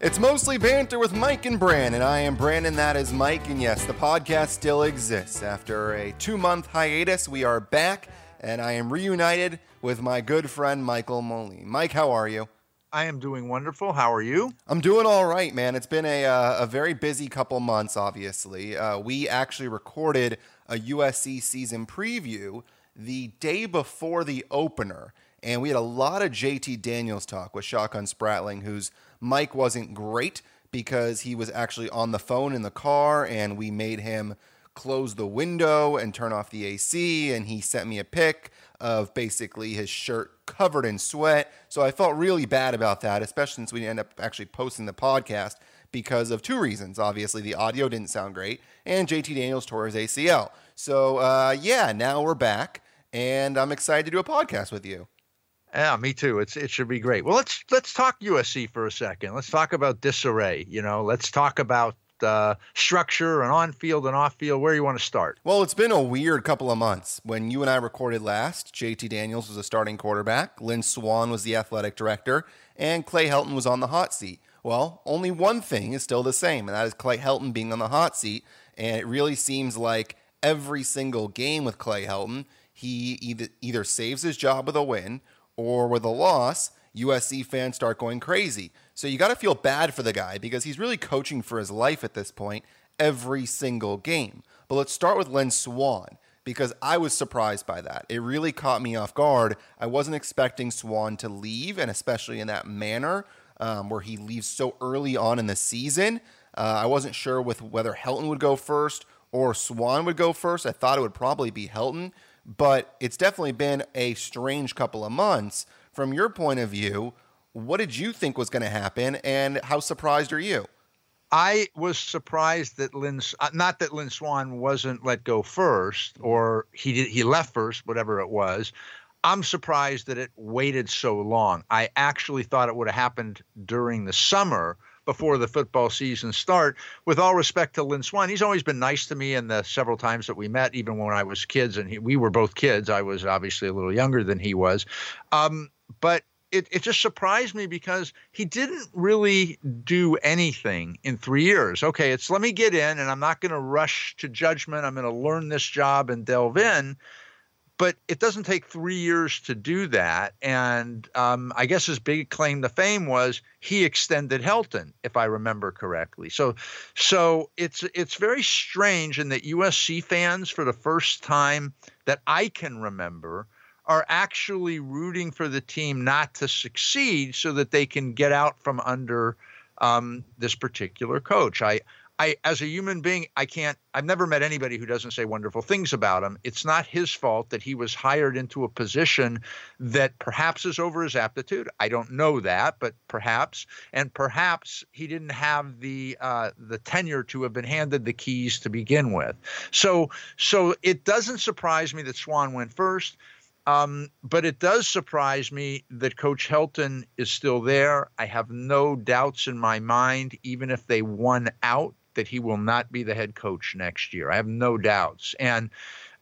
It's mostly banter with Mike and Brandon. I am Brandon, that is Mike, and yes, the podcast still exists. After a two month hiatus, we are back, and I am reunited with my good friend Michael Moline. Mike, how are you? I am doing wonderful. How are you? I'm doing all right, man. It's been a, uh, a very busy couple months, obviously. Uh, we actually recorded a USC season preview the day before the opener, and we had a lot of JT Daniels talk with Shotgun Spratling, whose mic wasn't great because he was actually on the phone in the car, and we made him close the window and turn off the AC, and he sent me a pic of basically his shirt covered in sweat. So I felt really bad about that, especially since we ended up actually posting the podcast because of two reasons. Obviously, the audio didn't sound great, and JT Daniels tore his ACL. So uh, yeah, now we're back, and I'm excited to do a podcast with you. Yeah, me too. It's it should be great. Well, let's let's talk USC for a second. Let's talk about disarray. You know, let's talk about uh, structure and on field and off field? Where you want to start? Well, it's been a weird couple of months. When you and I recorded last, JT Daniels was a starting quarterback, Lynn Swann was the athletic director, and Clay Helton was on the hot seat. Well, only one thing is still the same, and that is Clay Helton being on the hot seat. And it really seems like every single game with Clay Helton, he either, either saves his job with a win or with a loss, USC fans start going crazy. So you got to feel bad for the guy because he's really coaching for his life at this point every single game. But let's start with Lynn Swann because I was surprised by that. It really caught me off guard. I wasn't expecting Swann to leave, and especially in that manner um, where he leaves so early on in the season. Uh, I wasn't sure with whether Helton would go first or Swann would go first. I thought it would probably be Helton, but it's definitely been a strange couple of months. From your point of view, what did you think was going to happen, and how surprised are you? I was surprised that Lynn, uh, not that Lynn Swann wasn't let go first, or he did, he left first, whatever it was. I'm surprised that it waited so long. I actually thought it would have happened during the summer before the football season start. With all respect to Lynn Swann, he's always been nice to me in the several times that we met, even when I was kids, and he, we were both kids. I was obviously a little younger than he was, um, but it, it just surprised me because he didn't really do anything in three years. Okay, it's let me get in and I'm not going to rush to judgment. I'm going to learn this job and delve in. But it doesn't take three years to do that. And um, I guess his big claim to fame was he extended Helton, if I remember correctly. So, so it's it's very strange in that USC fans, for the first time that I can remember, are actually rooting for the team not to succeed so that they can get out from under um, this particular coach. I, I, as a human being, I can't, I've never met anybody who doesn't say wonderful things about him. It's not his fault that he was hired into a position that perhaps is over his aptitude. I don't know that, but perhaps, and perhaps he didn't have the, uh, the tenure to have been handed the keys to begin with. So, so it doesn't surprise me that Swann went first. Um, but it does surprise me that Coach Helton is still there. I have no doubts in my mind, even if they won out, that he will not be the head coach next year. I have no doubts. And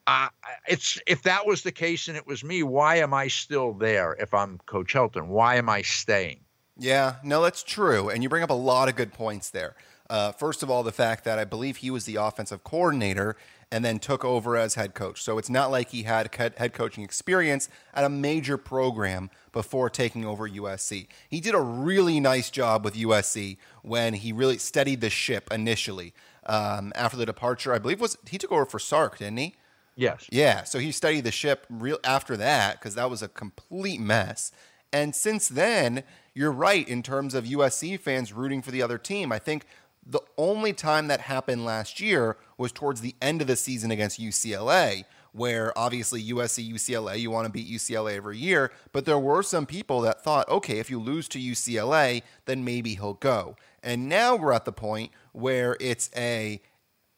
uh, it's if that was the case and it was me, why am I still there if I'm Coach Helton? Why am I staying? Yeah, no, that's true. And you bring up a lot of good points there. Uh, first of all, the fact that I believe he was the offensive coordinator and then took over as head coach. So it's not like he had head coaching experience at a major program before taking over USC. He did a really nice job with USC when he really steadied the ship initially. Um, after the departure, I believe was he took over for Sark, didn't he? Yes. Yeah. So he steadied the ship real after that because that was a complete mess. And since then, you're right in terms of USC fans rooting for the other team. I think the only time that happened last year was towards the end of the season against UCLA, where obviously USC, UCLA, you want to beat UCLA every year. But there were some people that thought, okay, if you lose to UCLA, then maybe he'll go. And now we're at the point where it's a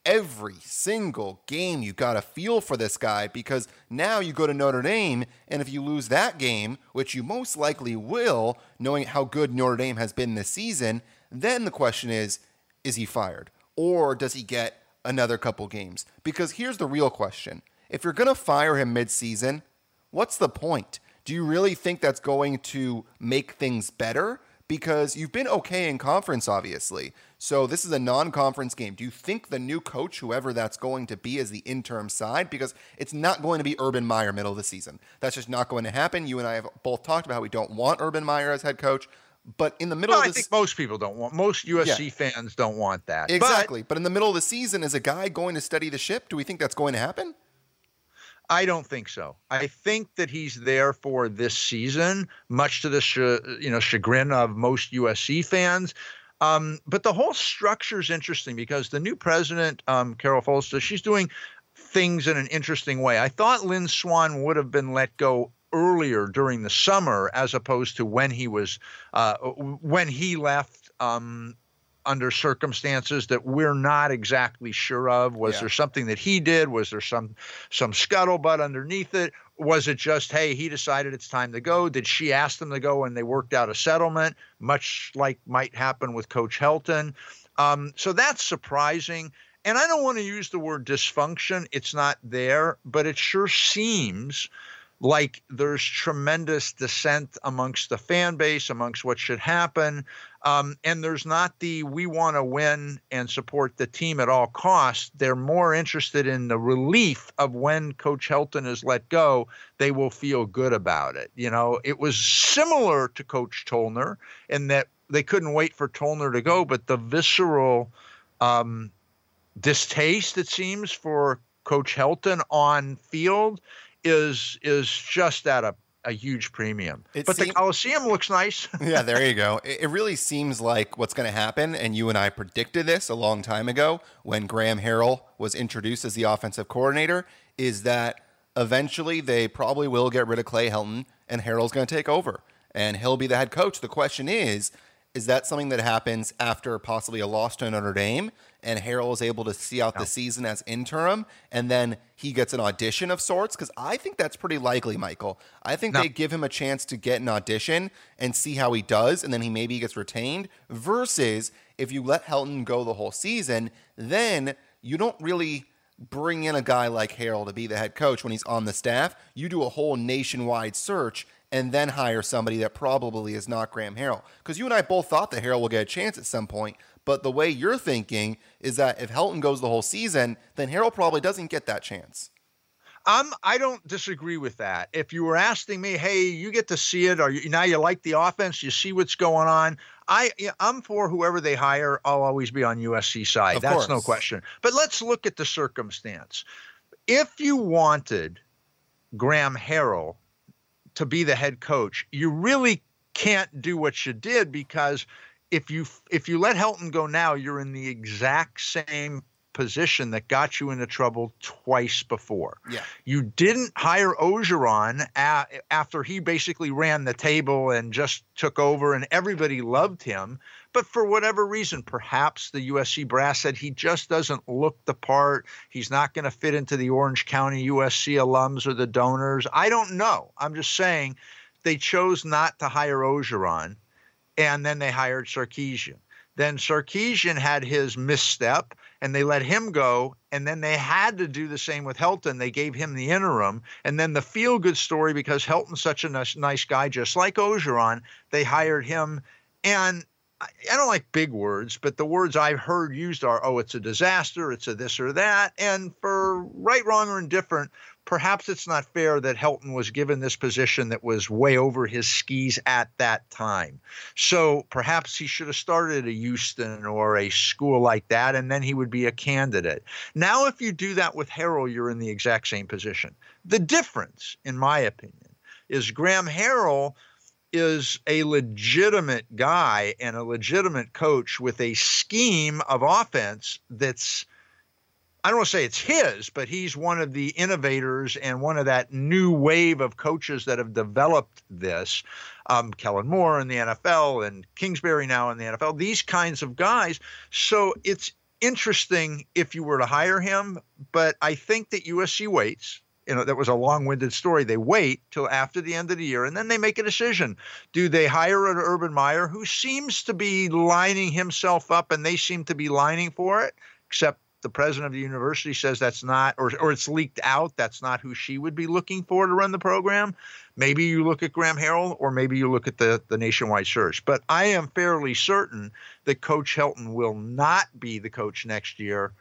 every single game you got to feel for this guy because now you go to Notre Dame and if you lose that game, which you most likely will, knowing how good Notre Dame has been this season, then the question is is he fired? Or does he get another couple games? Because here's the real question if you're going to fire him midseason, what's the point? Do you really think that's going to make things better? because you've been okay in conference, obviously. So this is a non-conference game. Do you think the new coach, whoever that's going to be, is the interim side, because it's not going to be Urban Meyer middle of the season. That's just not going to happen. You and I have both talked about how we don't want Urban Meyer as head coach. But in the middle well, of I think most people don't want most USC yeah. fans don't want that. Exactly. But, but in the middle of the season, is a guy going to steady the ship? Do we think that's going to happen? I don't think so. I think that he's there for this season, much to the sh- you know chagrin of most USC fans. Um, but the whole structure is interesting because the new president, um, Carol Folster, she's doing things in an interesting way. I thought Lynn Swann would have been let go earlier during the summer as opposed to when he was uh, when he left um, under circumstances that we're not exactly sure of. Was yeah. there something that he did? Was there some some scuttlebutt underneath it? Was it just hey he decided it's time to go? Did she ask them to go and they worked out a settlement, much like might happen with Coach Helton? Um, so that's surprising. And I don't want to use the word dysfunction. It's not there, but it sure seems like there's tremendous dissent amongst the fan base, amongst what should happen. Um, and there's not the we want to win and support the team at all costs. They're more interested in the relief of when Coach Helton is let go, they will feel good about it. You know, it was similar to Coach Tollner in that they couldn't wait for Tollner to go, but the visceral um, distaste, it seems, for Coach Helton on field is is just at a a huge premium. It but seem- the Coliseum looks nice. yeah, there you go. It, really seems like what's going to happen, and you and I predicted this a long time ago when Graham Harrell was introduced as the offensive coordinator, is that eventually they probably will get rid of Clay Helton and Harrell's going to take over and he'll be the head coach. The question is, is that something that happens after possibly a loss to Notre Dame and Harrell is able to see out no. the season as interim and then he gets an audition of sorts? Because I think that's pretty likely, Michael. I think no. they give him a chance to get an audition and see how he does, and then he maybe gets retained. Versus if you let Helton go the whole season, then you don't really bring in a guy like Harrell to be the head coach when he's on the staff. You do a whole nationwide search and then hire somebody that probably is not Graham Harrell. Because you and I both thought that Harrell will get a chance at some point. But the way you're thinking is that if Helton goes the whole season, then Harrell probably doesn't get that chance. Um, I don't disagree with that. If you were asking me, hey, you get to see it, or you, now you like the offense, you see what's going on. I, I'm for whoever they hire. I'll always be on USC side. Of That's course. no question. But let's look at the circumstance. If you wanted Graham Harrell to be the head coach, you really can't do what you did because if you if you let Helton go now, you're in the exact same position that got you into trouble twice before. Yeah. You didn't hire Orgeron a- after he basically ran the table and just took over and everybody loved him. But for whatever reason, perhaps the USC brass said he just doesn't look the part. He's not going to fit into the Orange County USC alums or the donors. I don't know. I'm just saying they chose not to hire Orgeron and then they hired Sarkisian. Then Sarkisian had his misstep, and they let him go. And then they had to do the same with Helton. They gave him the interim. And then the feel good story, because Helton's such a nice, nice guy, just like Orgeron, they hired him. And I don't like big words, but the words I've heard used are, oh, it's a disaster, it's a this or that. And for right, wrong, or indifferent, perhaps it's not fair that Helton was given this position that was way over his skis at that time. So perhaps he should have started at Houston or a school like that, and then he would be a candidate. Now, if you do that with Harrell, you're in the exact same position. The difference, in my opinion, is Graham Harrell is a legitimate guy and a legitimate coach with a scheme of offense that's I don't want to say it's his, but he's one of the innovators and one of that new wave of coaches that have developed this. Um, Kellen Moore in the NFL and Kingsbury now in the NFL, these kinds of guys. So it's interesting if you were to hire him, but I think that USC waits you know that was a long-winded story they wait till after the end of the year and then they make a decision do they hire an Urban Meyer who seems to be lining himself up and they seem to be lining for it except the president of the university says that's not, or, or it's leaked out, that's not who she would be looking for to run the program. Maybe you look at Graham Harrell, or maybe you look at the, the nationwide search. But I am fairly certain that Coach Helton will not be the coach next year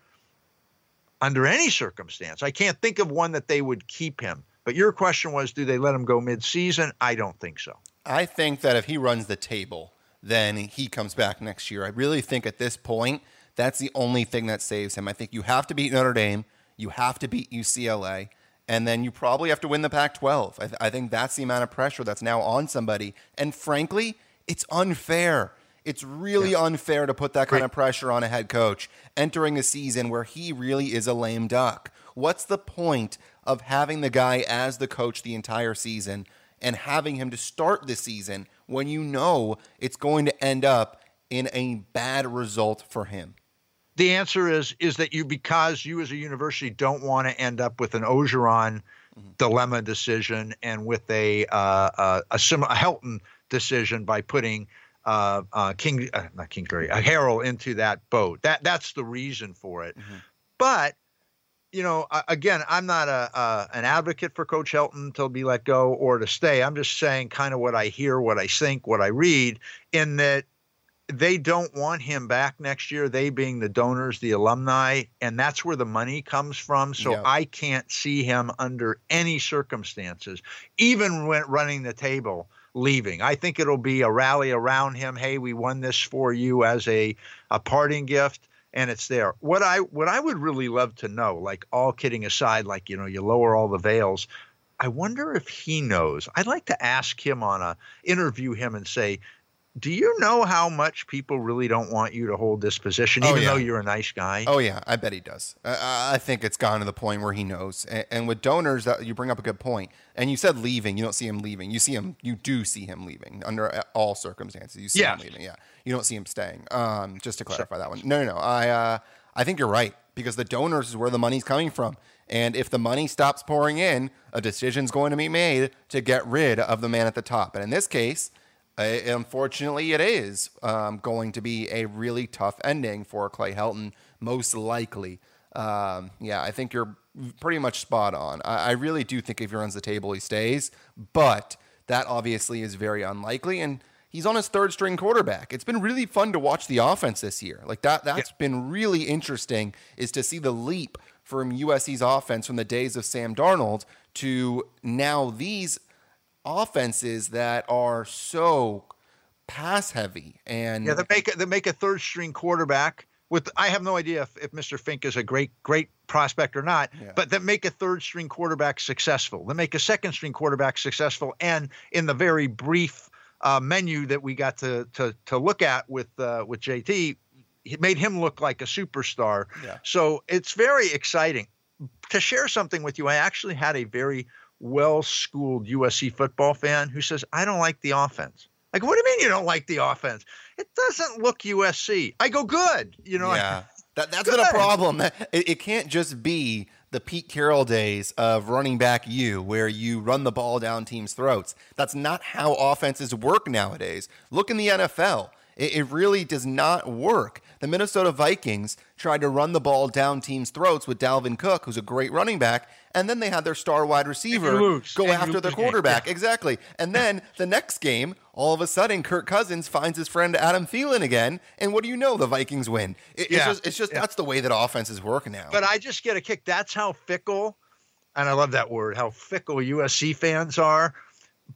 under any circumstance. I can't think of one that they would keep him. But your question was, do they let him go mid-season? I don't think so. I think that if he runs the table, then he comes back next year. I really think at this point, that's the only thing that saves him. I think you have to beat Notre Dame, you have to beat UCLA, and then you probably have to win the Pac 12. I, th- I think that's the amount of pressure that's now on somebody. And frankly, it's unfair. It's really yeah. unfair to put that kind of pressure on a head coach entering a season where he really is a lame duck. What's the point of having the guy as the coach the entire season and having him to start the season when you know it's going to end up in a bad result for him? The answer is is that you because you as a university don't want to end up with an Orgeron mm-hmm. dilemma decision and with a uh, uh, a, sim- a Helton decision by putting uh, uh, King, uh, not Kingsbury, a Harrell into that boat. That that's the reason for it. Mm-hmm. But you know, again, I'm not a, an advocate for Coach Helton to be let go or to stay. I'm just saying kind of what I hear, what I think, what I read, in that they don't want him back next year. They being the donors, the alumni, and that's where the money comes from. So yep. I can't see him under any circumstances, even when running the table leaving. I think it'll be a rally around him. Hey, we won this for you as a, a parting gift and it's there. What I what I would really love to know, like all kidding aside, like you know, you lower all the veils. I wonder if he knows. I'd like to ask him on a interview him and say, do you know how much people really don't want you to hold this position, oh, even oh, yeah. though you're a nice guy? Oh yeah, I bet he does. I, I think it's gone to the point where he knows. And, and, with donors, that you bring up a good point. And you said leaving. You don't see him leaving. You see him. You do see him leaving under all circumstances. You see yeah. him leaving. Yeah. You don't see him staying. Um, just to clarify sure. that one. No, no, no. I uh, I think you're right because the donors is where the money's coming from. And if the money stops pouring in, a decision's going to be made to get rid of the man at the top. And in this case uh, unfortunately, it is um, going to be a really tough ending for Clay Helton, most likely. Um, yeah, I think you're pretty much spot on. I, I, really do think if he runs the table, he stays, but that obviously is very unlikely. And he's on his third string quarterback. It's been really fun to watch the offense this year. Like that, that's yeah. been really interesting is to see the leap from USC's offense from the days of Sam Darnold to now these offenses that are so pass heavy and yeah, they make a, they make a third string quarterback with I have no idea if, if Mr. Fink is a great great prospect or not, yeah. but that make a third string quarterback successful. They make a second string quarterback successful, and in the very brief uh, menu that we got to to to look at with uh, with JT, it made him look like a superstar. Yeah. So it's very exciting. To share something with you, I actually had a very well schooled USC football fan who says, I don't like the offense. Like, what do you mean you don't like the offense? It doesn't look USC. I go, good. You know, yeah. that, that's good. been a problem. It, it can't just be the Pete Carroll days of running back you, where you run the ball down teams' throats. That's not how offenses work nowadays. Look in the NFL. It, it really does not work. The Minnesota Vikings tried to run the ball down teams' throats with Dalvin Cook, who's a great running back, and then they had their star wide receiver go after their quarterback. Yeah. Exactly. And then the next game, all of a sudden, Kirk Cousins finds his friend Adam Thielen again, and what do you know? The Vikings win. It, yeah. It's just, it's just yeah. that's the way that offenses work now. But I just get a kick. That's how fickle, and I love that word, how fickle USC fans are.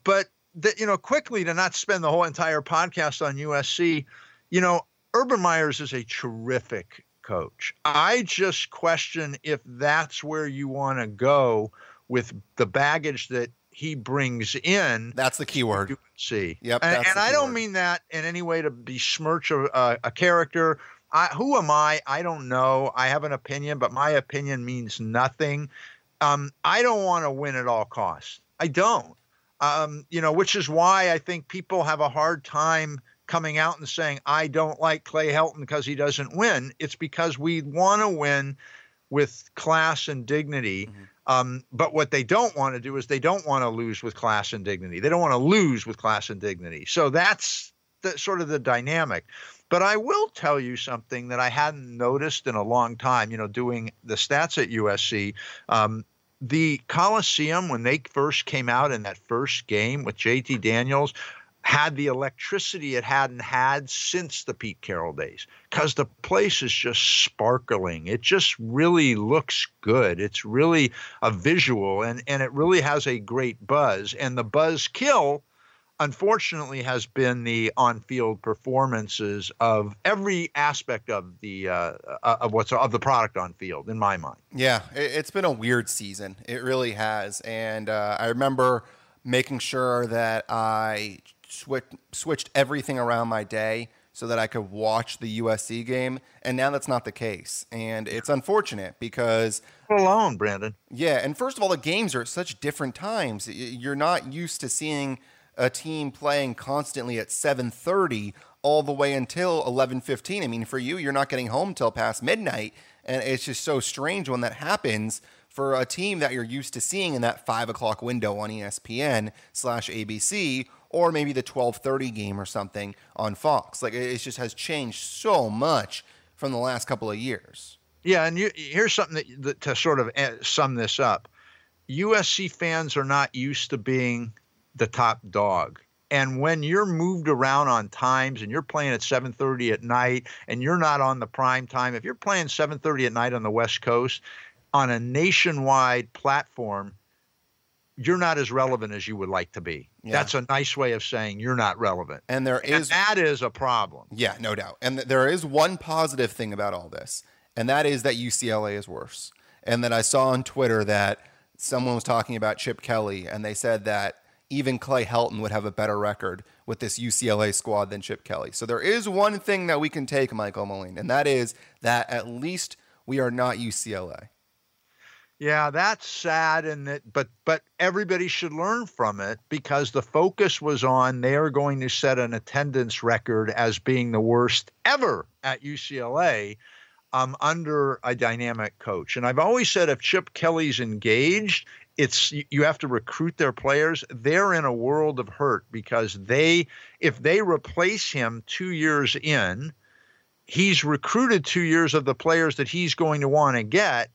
But that you know, quickly to not spend the whole entire podcast on USC, you know, Urban Meyers is a terrific coach. I just question if that's where you want to go with the baggage that he brings in. That's the key word. See, yep. And, and I don't mean that in any way to besmirch a, a character. I, who am I? I don't know. I have an opinion, but my opinion means nothing. Um, I don't want to win at all costs. I don't. Um, you know, which is why I think people have a hard time coming out and saying, I don't like Clay Helton because he doesn't win. It's because we want to win with class and dignity. Mm-hmm. Um, but what they don't want to do is they don't want to lose with class and dignity. They don't want to lose with class and dignity. So that's the, sort of the dynamic. But I will tell you something that I hadn't noticed in a long time, you know, doing the stats at USC. Um, the Coliseum, when they first came out in that first game with JT Daniels, had the electricity it hadn't had since the Pete Carroll days because the place is just sparkling. It just really looks good. It's really a visual and, and it really has a great buzz. And the buzz kill, unfortunately, has been the on field performances of every aspect of the uh, of what's of the product on field, in my mind. Yeah, it, has been a weird season. It really has. And uh, I remember making sure that I switched switched everything around my day so that I could watch the USC game, and now that's not the case, and it's unfortunate because alone, Brandon. Yeah, and first of all, the games are at such different times. You're not used to seeing a team playing constantly at 7:30 all the way until 11:15. I mean, for you, you're not getting home till past midnight, and it's just so strange when that happens for a team that you're used to seeing in that five o'clock window on ESPN slash ABC or maybe the 12:30 game or something on Fox. Like it just has changed so much from the last couple of years. Yeah, and you, here's something that, that, to sort of eh, sum this up. USC fans are not used to being the top dog. And when you're moved around on times and you're playing at 7:30 at night and you're not on the prime time, if you're playing 7:30 at night on the West Coast on a nationwide platform, you're not as relevant as you would like to be. Yeah. That's a nice way of saying you're not relevant. And there is and that is a problem. Yeah, no doubt. And th- there is one positive thing about all this, and that is that UCLA is worse. And then I saw on Twitter that someone was talking about Chip Kelly, and they said that even Clay Helton would have a better record with this UCLA squad than Chip Kelly. So there is one thing that we can take, Michael Moline, and that is that at least we are not UCLA. Yeah, that's sad and that but but everybody should learn from it because the focus was on they are going to set an attendance record as being the worst ever at UCLA um, under a dynamic coach. And I've always said if Chip Kelly's engaged, it's you have to recruit their players. They're in a world of hurt because they if they replace him 2 years in, he's recruited 2 years of the players that he's going to want to get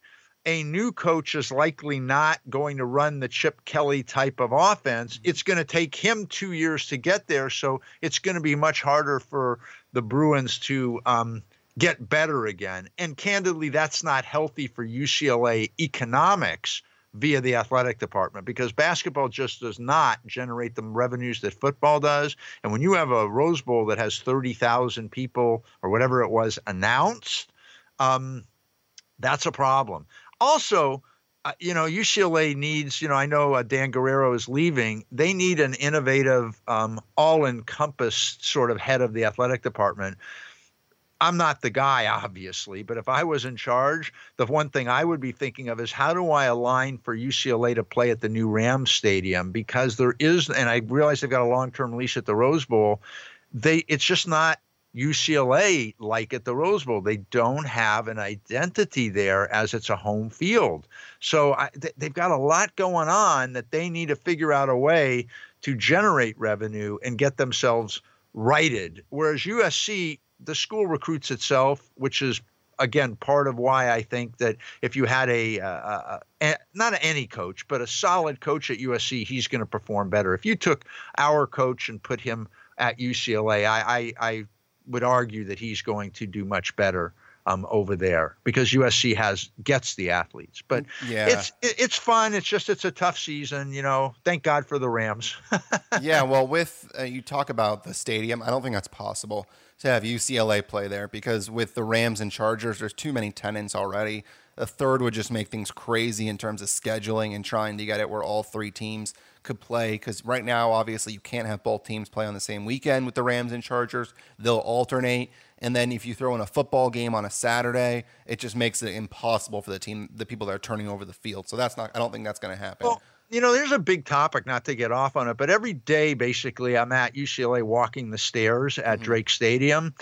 a new coach is likely not going to run the Chip Kelly type of offense. Mm-hmm. It's going to take him two years to get there. So it's going to be much harder for the Bruins to um, get better again. And candidly, that's not healthy for UCLA economics via the athletic department because basketball just does not generate the revenues that football does. And when you have a Rose Bowl that has 30,000 people or whatever it was announced, um, that's a problem also, uh, you know, UCLA needs, you know, I know uh, Dan Guerrero is leaving. They need an innovative, um, all encompassed sort of head of the athletic department. I'm not the guy, obviously, but if I was in charge, the one thing I would be thinking of is how do I align for UCLA to play at the new Rams Stadium? Because there is, and I realize they've got a long term lease at the Rose Bowl. They, it's just not UCLA like at the Rose Bowl. They don't have an identity there as it's a home field. So I, they've got a lot going on that they need to figure out a way to generate revenue and get themselves righted. Whereas USC, the school recruits itself, which is again part of why I think that if you had a, a, a not any coach, but a solid coach at USC, he's going to perform better. If you took our coach and put him at UCLA, I, I, I would argue that he's going to do much better um, over there because USC has gets the athletes. But yeah. it's it's fun. It's just it's a tough season. You know, thank God for the Rams. yeah, well, with uh, you talk about the stadium, I don't think that's possible to have UCLA play there because with the Rams and Chargers, there's too many tenants already. A third would just make things crazy in terms of scheduling and trying to get it where all three teams could play because right now, obviously, you can't have both teams play on the same weekend with the Rams and Chargers. They'll alternate. And then if you throw in a football game on a Saturday, it just makes it impossible for the team, the people that are turning over the field. So that's not, I don't think that's going to happen. Well, you know, there's a big topic, not to get off on it, but every day, basically, I'm at UCLA walking the stairs at mm-hmm. Drake Stadium.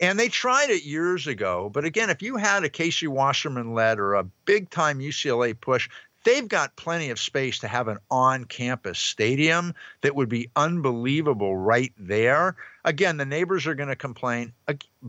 And they tried it years ago. But again, if you had a Casey Wasserman led or a big time UCLA push, they've got plenty of space to have an on campus stadium that would be unbelievable right there. Again, the neighbors are going to complain,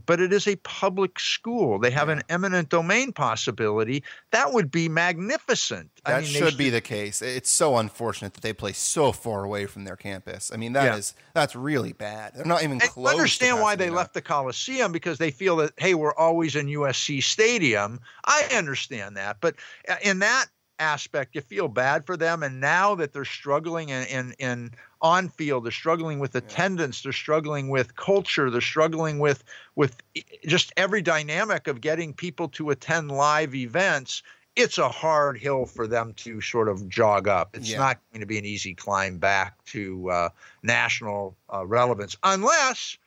but it is a public school. They have yeah. an eminent domain possibility. That would be magnificent. That I mean, should be the case. It's so unfortunate that they play so far away from their campus. I mean, that yeah. is that's really bad. They're not even close. I understand why they left the Coliseum because they feel that hey, we're always in USC Stadium. I understand that, but uh, in that aspect, you feel bad for them. And now that they're struggling in, in, in on field, they're struggling with attendance, they're struggling with culture, they're struggling with with just every dynamic of getting people to attend live events. It's a hard hill for them to sort of jog up. It's yeah. not going to be an easy climb back to uh, national uh, relevance unless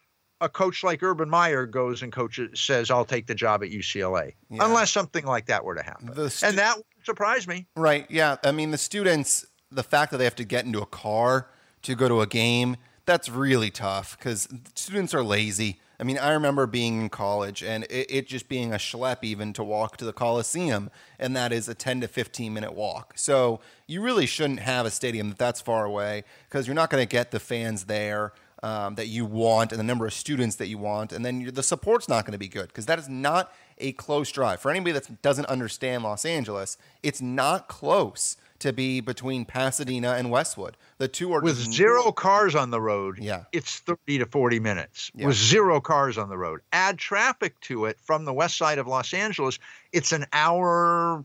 a coach like Urban Meyer goes and coaches says, "I'll take the job at UCLA," yeah. unless something like that were to happen, stu- and that surprised me. Right? Yeah. I mean, the students, the fact that they have to get into a car to go to a game, that's really tough because students are lazy. I mean, I remember being in college and it, it, just being a schlep even to walk to the Coliseum, and that is a 10 to 15 minute walk. So you really shouldn't have a stadium that that's far away because you're not going to get the fans there um, that you want and the number of students that you want, and then the support's not going to be good because that is not a close drive. For anybody that doesn't understand Los Angeles, it's not close to be between Pasadena and Westwood. The two are with zero cars on the road. Yeah, it's thirty to forty minutes yeah. with zero cars on the road. Add traffic to it from the west side of Los Angeles, it's an hour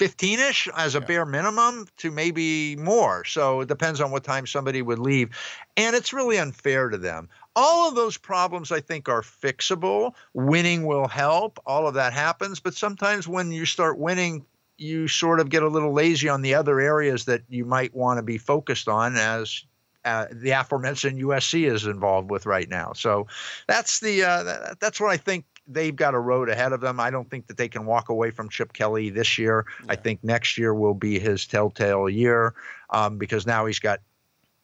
15 ish as a yeah. bare minimum to maybe more. So it depends on what time somebody would leave. And it's really unfair to them. All of those problems, I think, are fixable. Winning will help. All of that happens. But sometimes when you start winning, you sort of get a little lazy on the other areas that you might want to be focused on as uh, the aforementioned USC is involved with right now. So that's the uh, that's what I think they've got a road ahead of them. I don't think that they can walk away from Chip Kelly this year. Yeah. I think next year will be his telltale year um, because now he's got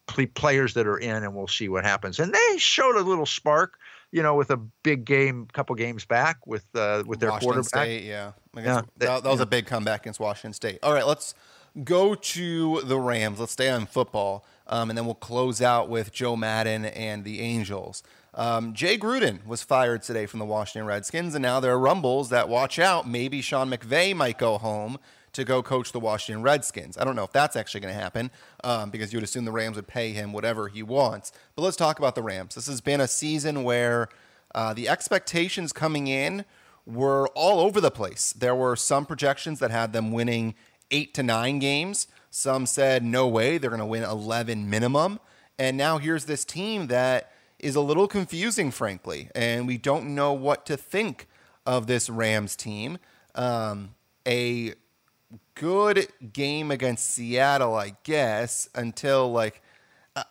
players that are in, and we'll see what happens. And they showed a little spark, you know, with a big game, couple games back with uh, with their Washington quarterback. State, yeah, yeah that, that was yeah. a big comeback against Washington State. All right, let's go to the Rams. Let's stay on football, um, and then we'll close out with Joe Maddon and the Angels. Um, Jay Gruden was fired today from the Washington Redskins, and now there are rumbles that watch out. Maybe Sean McVay might go home to go coach the Washington Redskins. I don't know if that's actually going to happen um, because you would assume the Rams would pay him whatever he wants. But let's talk about the Rams. This has been a season where uh, the expectations coming in were all over the place. There were some projections that had them winning eight to nine games. Some said, no way, they're going to win 11 minimum. And now here's this team that is a little confusing, frankly, and we don't know what to think of this Rams team. Um, a good game against Seattle, I guess, until like. Uh,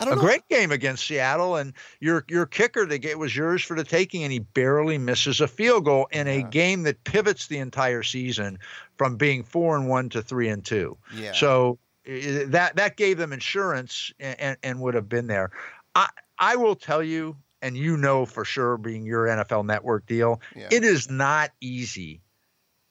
I don't a know. great game against Seattle, and your your kicker to get was yours for the taking, and he barely misses a field goal in a game that pivots the entire season from being four and one to three and two. Yeah. So that that gave them insurance and, and, and would have been there. I I will tell you, and you know for sure, being your NFL Network deal, yeah. it is not easy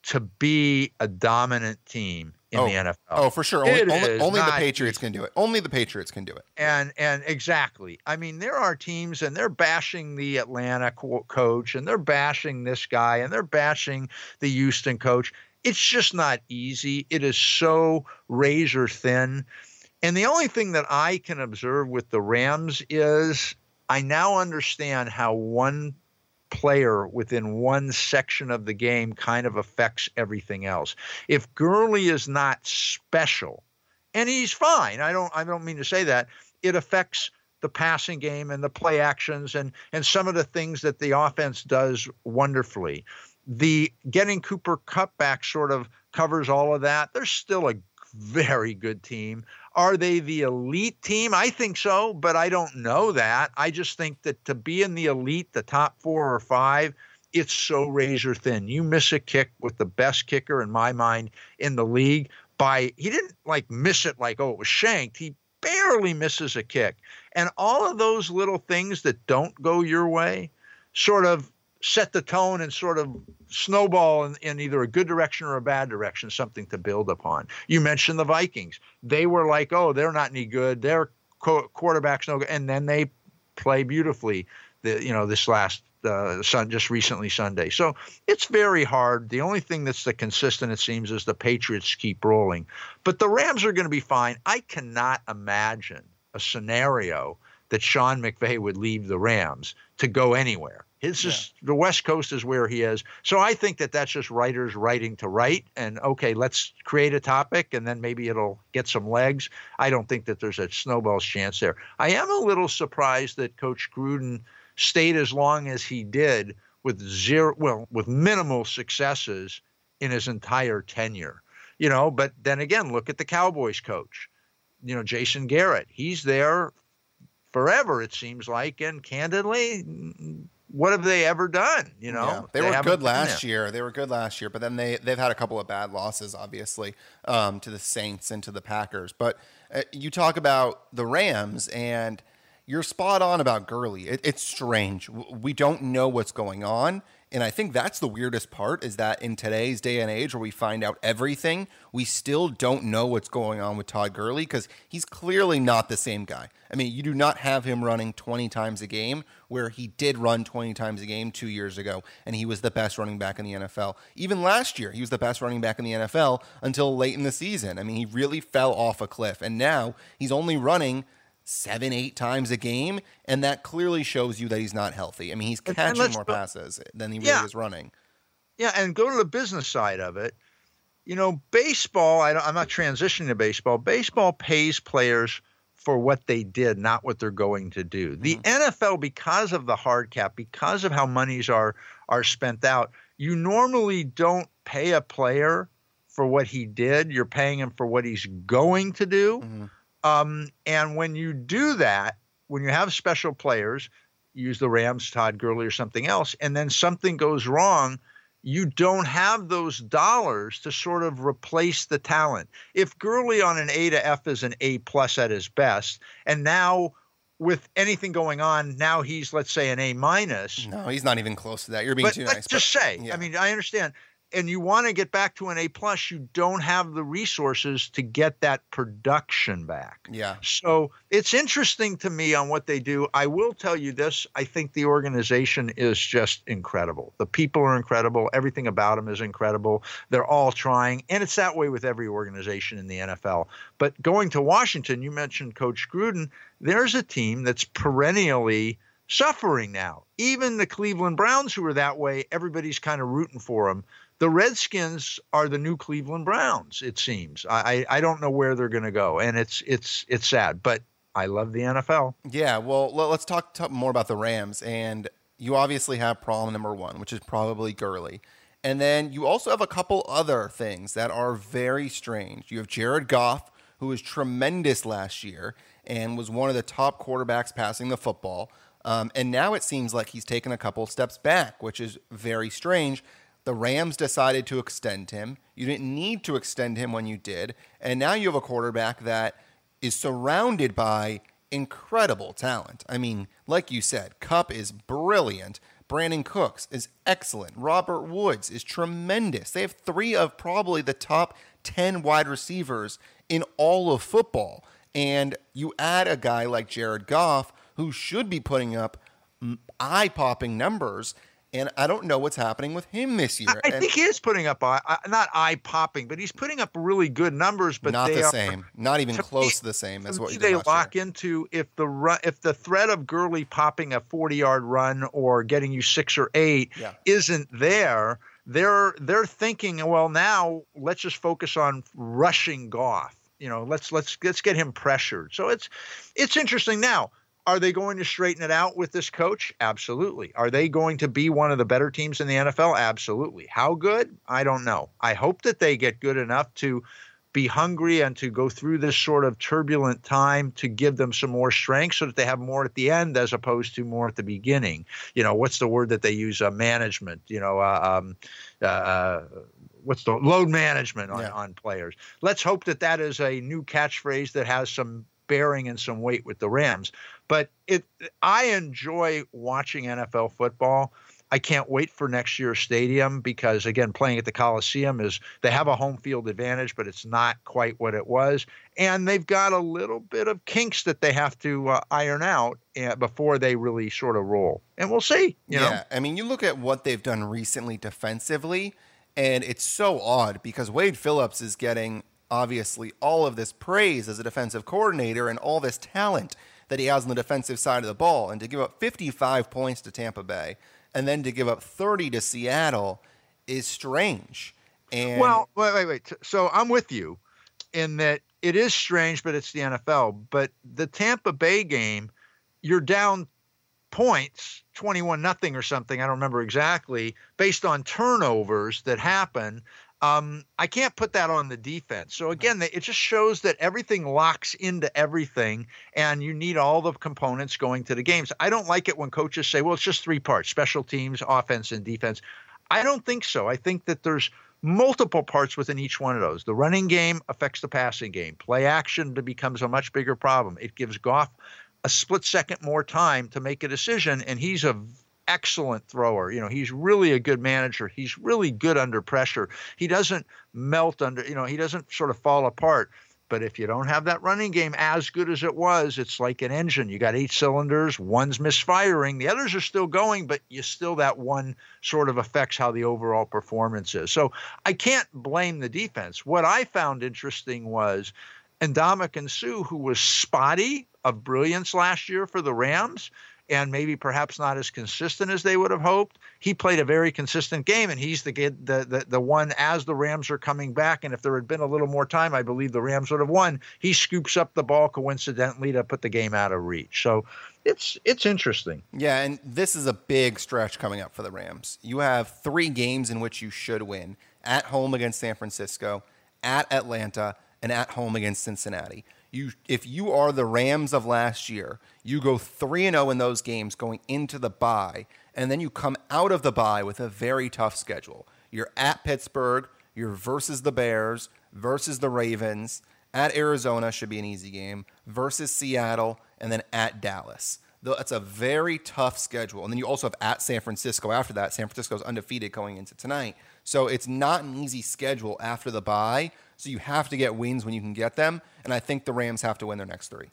to be a dominant team in oh, the NFL. Oh, for sure. Only, only, only the Patriots easy. can do it. Only the Patriots can do it. And and exactly. I mean, there are teams, and they're bashing the Atlanta co- coach, and they're bashing this guy, and they're bashing the Houston coach. It's just not easy. It is so razor thin. And the only thing that I can observe with the Rams is I now understand how one player within one section of the game kind of affects everything else. If Gurley is not special, and he's fine, I don't I don't mean to say that, it affects the passing game and the play actions and and some of the things that the offense does wonderfully. The getting Cooper Kupp back sort of covers all of that. There's still a very good team. Are they the elite team? I think so, but I don't know that. I just think that to be in the elite, the top four or five, it's so razor thin. You miss a kick with the best kicker in my mind in the league by he didn't like miss it like oh it was shanked. He barely misses a kick. And all of those little things that don't go your way sort of set the tone and sort of snowball in, in, either a good direction or a bad direction, something to build upon. You mentioned the Vikings. They were like, oh, they're not any good. Their quarterback's no good. And then they play beautifully, the, you know, this last uh, sun just recently Sunday. So it's very hard. The only thing that's the consistent, it seems, is the Patriots keep rolling. But the Rams are going to be fine. I cannot imagine a scenario that Sean McVay would leave the Rams to go anywhere. His yeah. is the West Coast is where he is. So I think that that's just writers writing to write. And okay, let's create a topic, and then maybe it'll get some legs. I don't think that there's a snowball's chance there. I am a little surprised that Coach Gruden stayed as long as he did with zero, well, with minimal successes in his entire tenure. You know, but then again, look at the Cowboys coach. You know, Jason Garrett. He's there forever, it seems like, and candidly, what have they ever done? You know, yeah, they, they, were good last year. They were good last year, but then they they've had a couple of bad losses, obviously, um, to the Saints and to the Packers. But uh, you talk about the Rams, and you're spot on about Gurley. It, it's strange. We don't know what's going on. And I think that's the weirdest part is that in today's day and age where we find out everything, we still don't know what's going on with Todd Gurley because he's clearly not the same guy. I mean, you do not have him running 20 times a game where he did run 20 times a game two years ago and he was the best running back in the NFL. Even last year, he was the best running back in the NFL until late in the season. I mean, he really fell off a cliff. And now he's only running seven, eight times a game, and that clearly shows you that he's not healthy. I mean, he's catching more passes than he really yeah. is running. Yeah, and go to the business side of it. You know, baseball. I am not transitioning to baseball. Baseball pays players for what they did, not what they're going to do. Mm-hmm. The NFL, because of the hard cap, because of how monies are are spent out, you normally don't pay a player for what he did. You're paying him for what he's going to do. Mm-hmm. Um, and when you do that, when you have special players, use the Rams, Todd Gurley, or something else, and then something goes wrong, you don't have those dollars to sort of replace the talent. If Gurley on an A to F is an A plus at his best, and now with anything going on, now he's let's say an A minus. No, he's not even close to that. You're being but too let's nice. Just but, say, yeah. I mean, I understand and you want to get back to an A plus, you don't have the resources to get that production back. Yeah. So it's interesting to me on what they do. I will tell you this: I think the organization is just incredible. The people are incredible. Everything about them is incredible. They're all trying, and it's that way with every organization in the NFL. But going to Washington, you mentioned Coach Gruden. There's a team that's perennially suffering now. Even the Cleveland Browns, who are that way, everybody's kind of rooting for them the Redskins are the new Cleveland Browns. It seems. I I don't know where they're going to go, and it's it's it's sad, but I love the NFL. Yeah. Well, let's talk, talk more about the Rams, and you obviously have problem number one, which is probably Gurley. And then you also have a couple other things that are very strange. You have Jared Goff, who was tremendous last year and was one of the top quarterbacks passing the football. Um, and now it seems like he's taken a couple steps back, which is very strange the Rams decided to extend him. You didn't need to extend him when you did. And now you have a quarterback that is surrounded by incredible talent. I mean, like you said, Kupp is brilliant. Brandin Cooks is excellent. Robert Woods is tremendous. They have three of probably the top 10 wide receivers in all of football. And you add a guy like Jared Goff, who should be putting up eye popping numbers. And I don't know what's happening with him this year. I, I think he is putting up uh, not eye popping, but he's putting up really good numbers. But not the are, same, not even close me, to the same as what they lock year. into. If the run, if the threat of Gurley popping a forty-yard run or getting you six or eight yeah. isn't there, they're they're thinking, well, now let's just focus on rushing Goff. You know, let's let's let's get him pressured. So it's it's interesting now are they going to straighten it out with this coach? Absolutely. Are they going to be one of the better teams in the NFL? Absolutely. How good? I don't know. I hope that they get good enough to be hungry and to go through this sort of turbulent time to give them some more strength so that they have more at the end as opposed to more at the beginning. You know, what's the word that they use? Uh, management, you know, uh, um, uh, uh what's the load management on, yeah. on players. Let's hope that that is a new catchphrase that has some bearing and some weight with the Rams. But it, I enjoy watching NFL football I can't wait for next year's stadium because again, playing at the Coliseum is they have a home field advantage, but it's not quite what it was, and they've got a little bit of kinks that they have to uh, iron out uh, before they really sort of roll. And we'll see. yeah, know? I mean, you look at what they've done recently defensively, and it's so odd because Wade Phillips is getting obviously all of this praise as a defensive coordinator and all this talent that he has on the defensive side of the ball. And to give up 55 points to Tampa Bay and then to give up 30 to Seattle is strange. And well, wait, wait, wait. So I'm with you in that it is strange, but it's the NFL. But the Tampa Bay game, you're down points, 21 nothing or something. I don't remember exactly, based on turnovers that happen. Um, I can't put that on the defense. So again, it just shows that everything locks into everything, and you need all the components going to the games. I don't like it when coaches say, "Well, it's just three parts: special teams, offense, and defense." I don't think so. I think that there's multiple parts within each one of those. The running game affects the passing game. Play action becomes a much bigger problem. It gives Goff a split second more time to make a decision, and he's a excellent thrower. You know, he's really a good manager. He's really good under pressure. He doesn't melt under, you know, he doesn't sort of fall apart. But if you don't have that running game as good as it was, it's like an engine. You got eight cylinders, one's misfiring, the others are still going, but you still that one sort of affects how the overall performance is. So I can't blame the defense. What I found interesting was Ndamukong Suh, who was spotty of brilliance last year for the Rams, and maybe perhaps not as consistent as they would have hoped. He played a very consistent game, and he's the the the, the one as the Rams are coming back. And if there had been a little more time, I believe the Rams would have won. He scoops up the ball coincidentally to put the game out of reach. So it's it's interesting. Yeah, and this is a big stretch coming up for the Rams. You have three games in which you should win: at home against San Francisco, at Atlanta, and at home against Cincinnati you if you are the Rams of last year, you go 3 and 0 in those games going into the bye and then you come out of the bye with a very tough schedule. You're at Pittsburgh, you're versus the Bears, versus the Ravens, at Arizona should be an easy game, versus Seattle and then at Dallas. That's a very tough schedule. And then you also have at San Francisco after that. San Francisco's undefeated going into tonight. So it's not an easy schedule after the bye. So you have to get wins when you can get them, and I think the Rams have to win their next three.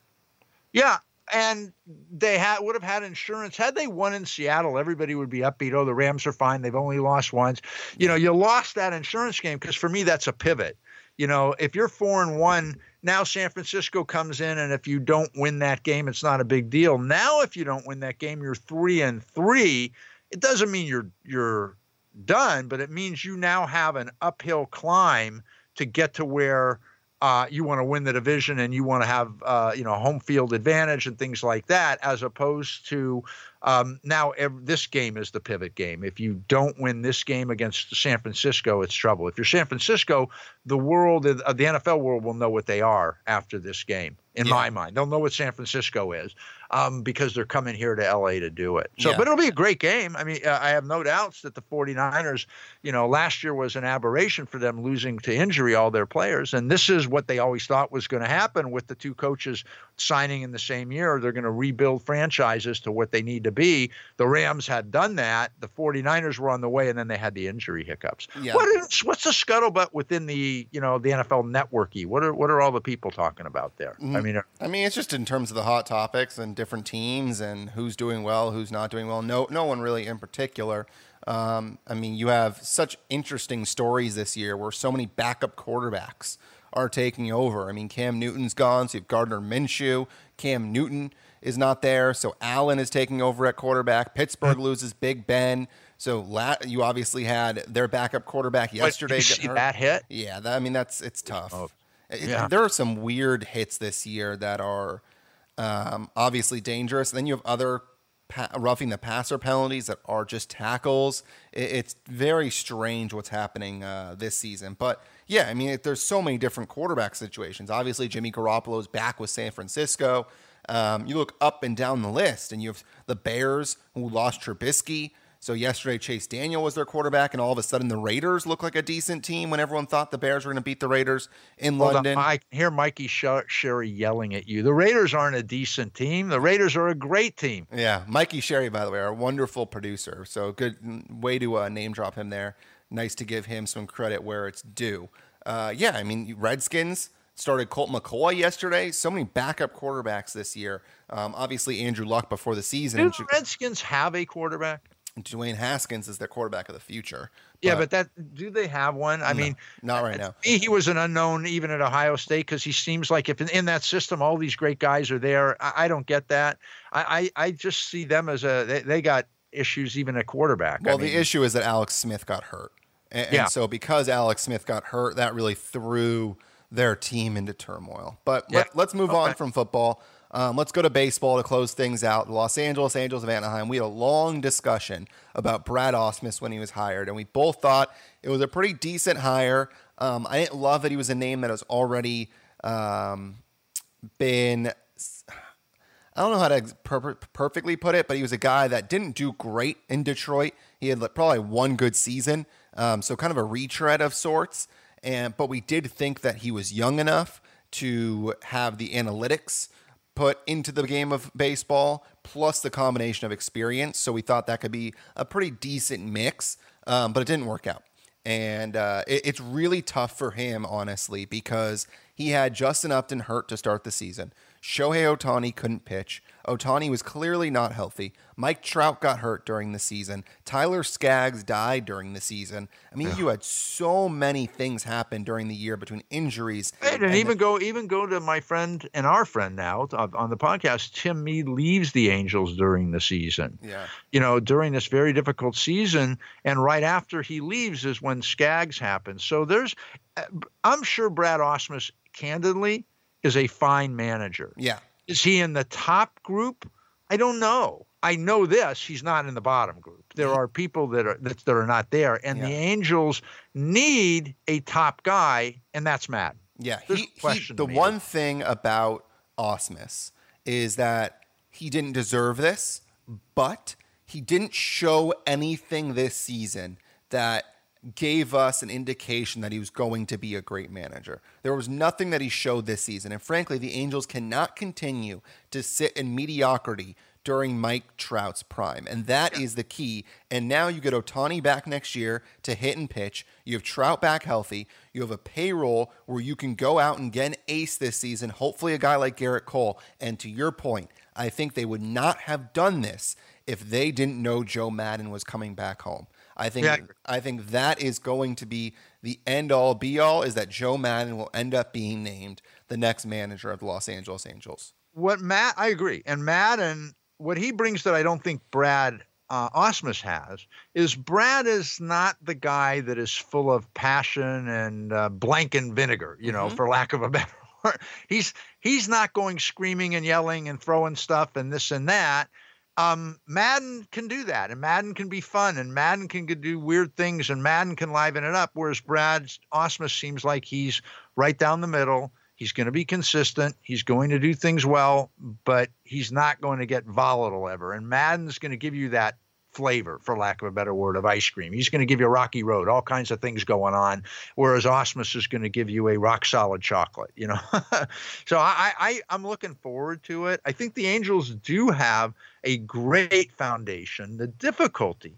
Yeah, and they had would have had insurance had they won in Seattle. Everybody would be upbeat. Oh, the Rams are fine. They've only lost once. You know, you lost that insurance game because for me that's a pivot. You know, if you're four and one now, San Francisco comes in, and if you don't win that game, it's not a big deal. Now, if you don't win that game, you're three and three. It doesn't mean you're you're done, but it means you now have an uphill climb to get to where uh, you want to win the division and you want to have uh, you know home field advantage and things like that, as opposed to um, now this game is the pivot game. If you don't win this game against San Francisco, it's trouble. If you're San Francisco, the world, uh, the NFL world, will know what they are after this game. In yeah. my mind, they'll know what San Francisco is um, because they're coming here to LA to do it. So, yeah. but it'll be a great game. I mean, uh, I have no doubts that the 49ers, you know, last year was an aberration for them losing to injury all their players. And this is what they always thought was going to happen with the two coaches signing in the same year. They're going to rebuild franchises to what they need to be. The Rams had done that. The 49ers were on the way, and then they had the injury hiccups. Yeah. What is, what's the scuttlebutt within the you know the NFL networky? What are what are all the people talking about there? Mm-hmm. I mean, I mean, it's just in terms of the hot topics and different teams and who's doing well, who's not doing well. No, no one really in particular. Um, I mean, you have such interesting stories this year where so many backup quarterbacks are taking over. I mean, Cam Newton's gone, so you have Gardner Minshew. Cam Newton is not there, so Allen is taking over at quarterback. Pittsburgh loses Big Ben. So la- you obviously had their backup quarterback yesterday. Did you see that hit? Yeah, that, I mean that's it's tough. Oh, yeah. There are some weird hits this year that are um, obviously dangerous. And then you have other pa- roughing the passer penalties that are just tackles. It, it's very strange what's happening uh, this season. But yeah, I mean, it, there's so many different quarterback situations. Obviously, Jimmy Garoppolo's back with San Francisco. Um, you look up and down the list, and you have the Bears who lost Trubisky. So yesterday, Chase Daniel was their quarterback, and all of a sudden, the Raiders look like a decent team when everyone thought the Bears were going to beat the Raiders in Hold London. On. I hear Mikey Sherry yelling at you. The Raiders aren't a decent team. The Raiders are a great team. Yeah, Mikey Sherry, by the way, our wonderful producer. So good way to uh, name drop him there. Nice to give him some credit where it's due. Uh, yeah, I mean, Redskins started Colt McCoy yesterday. So many backup quarterbacks this year. Um, obviously, Andrew Luck before the season. Do the Redskins have a quarterback? Dwayne Haskins is their quarterback of the future. But yeah, but that do they have one? I no, mean, not right now. He was an unknown even at Ohio State because he seems like if in, in, that system all these great guys are there. I, I don't get that. I, I, I just see them as a they, they got issues even at quarterback. Well, I mean, the issue is that Alex Smith got hurt, and, yeah. and so because Alex Smith got hurt, that really threw their team into turmoil. But Yeah. let, us move Okay. on from football. Um, let's go to baseball to close things out. The Los Angeles Angels of Anaheim. We had a long discussion about Brad Ausmus when he was hired, and we both thought it was a pretty decent hire. Um, I didn't love that he was a name that has already um, been I don't know how to per- perfectly put it, but he was a guy that didn't do great in Detroit. He had probably one good season, um, so kind of a retread of sorts. And but we did think that he was young enough to have the analytics put into the game of baseball, plus the combination of experience. So we thought that could be a pretty decent mix, um, but it didn't work out. And uh, it, it's really tough for him, honestly, because he had Justin Upton hurt to start the season. Shohei Ohtani couldn't pitch. Ohtani was clearly not healthy. Mike Trout got hurt during the season. Tyler Skaggs died during the season. I mean, you had so many things happen during the year between injuries. And, even go even go to my friend and our friend now on on the podcast. Tim Mead leaves the Angels during the season. yeah, You know, during this very difficult season, and right after he leaves is when Skaggs happens. So there's, uh, I'm sure Brad Ausmus, candidly, is a fine manager. yeah, Is he in the top group? I don't know. I know this. He's not in the bottom group. There are people that are that, that are not there, and the Angels need a top guy, and that's Matt. yeah. He, he, the one thing about Ausmus is that he didn't deserve this, but he didn't show anything this season that gave us an indication that he was going to be a great manager. There was nothing that he showed this season. And frankly, the Angels cannot continue to sit in mediocrity during Mike Trout's prime. And that is the key. And now you get Ohtani back next year to hit and pitch. You have Trout back healthy. You have a payroll where you can go out and get an ace this season, hopefully a guy like Gerrit Cole. And to your point, I think they would not have done this if they didn't know Joe Maddon was coming back home. I think Yeah. I think that is going to be the end all be all is that Joe Maddon will end up being named the next manager of the Los Angeles Angels. What Matt, I agree, and Maddon, what he brings that I don't think Brad uh, Ausmus has is Brad is not the guy that is full of passion and uh, blank and vinegar, you know, Mhm. for lack of a better word. He's he's not going screaming and yelling and throwing stuff and this and that. Um, Maddon can do that, and Maddon can be fun, and Maddon can do weird things, and Maddon can liven it up. Whereas Brad Ausmus seems like he's right down the middle. He's going to be consistent. He's going to do things well, but he's not going to get volatile ever. And Maddon's going to give you that flavor, for lack of a better word, of ice cream. He's going to give you a rocky road, all kinds of things going on. Whereas Ausmus is going to give you a rock solid chocolate, you know. so I, I, I'm looking forward to it. I think the Angels do have a great foundation. The difficulty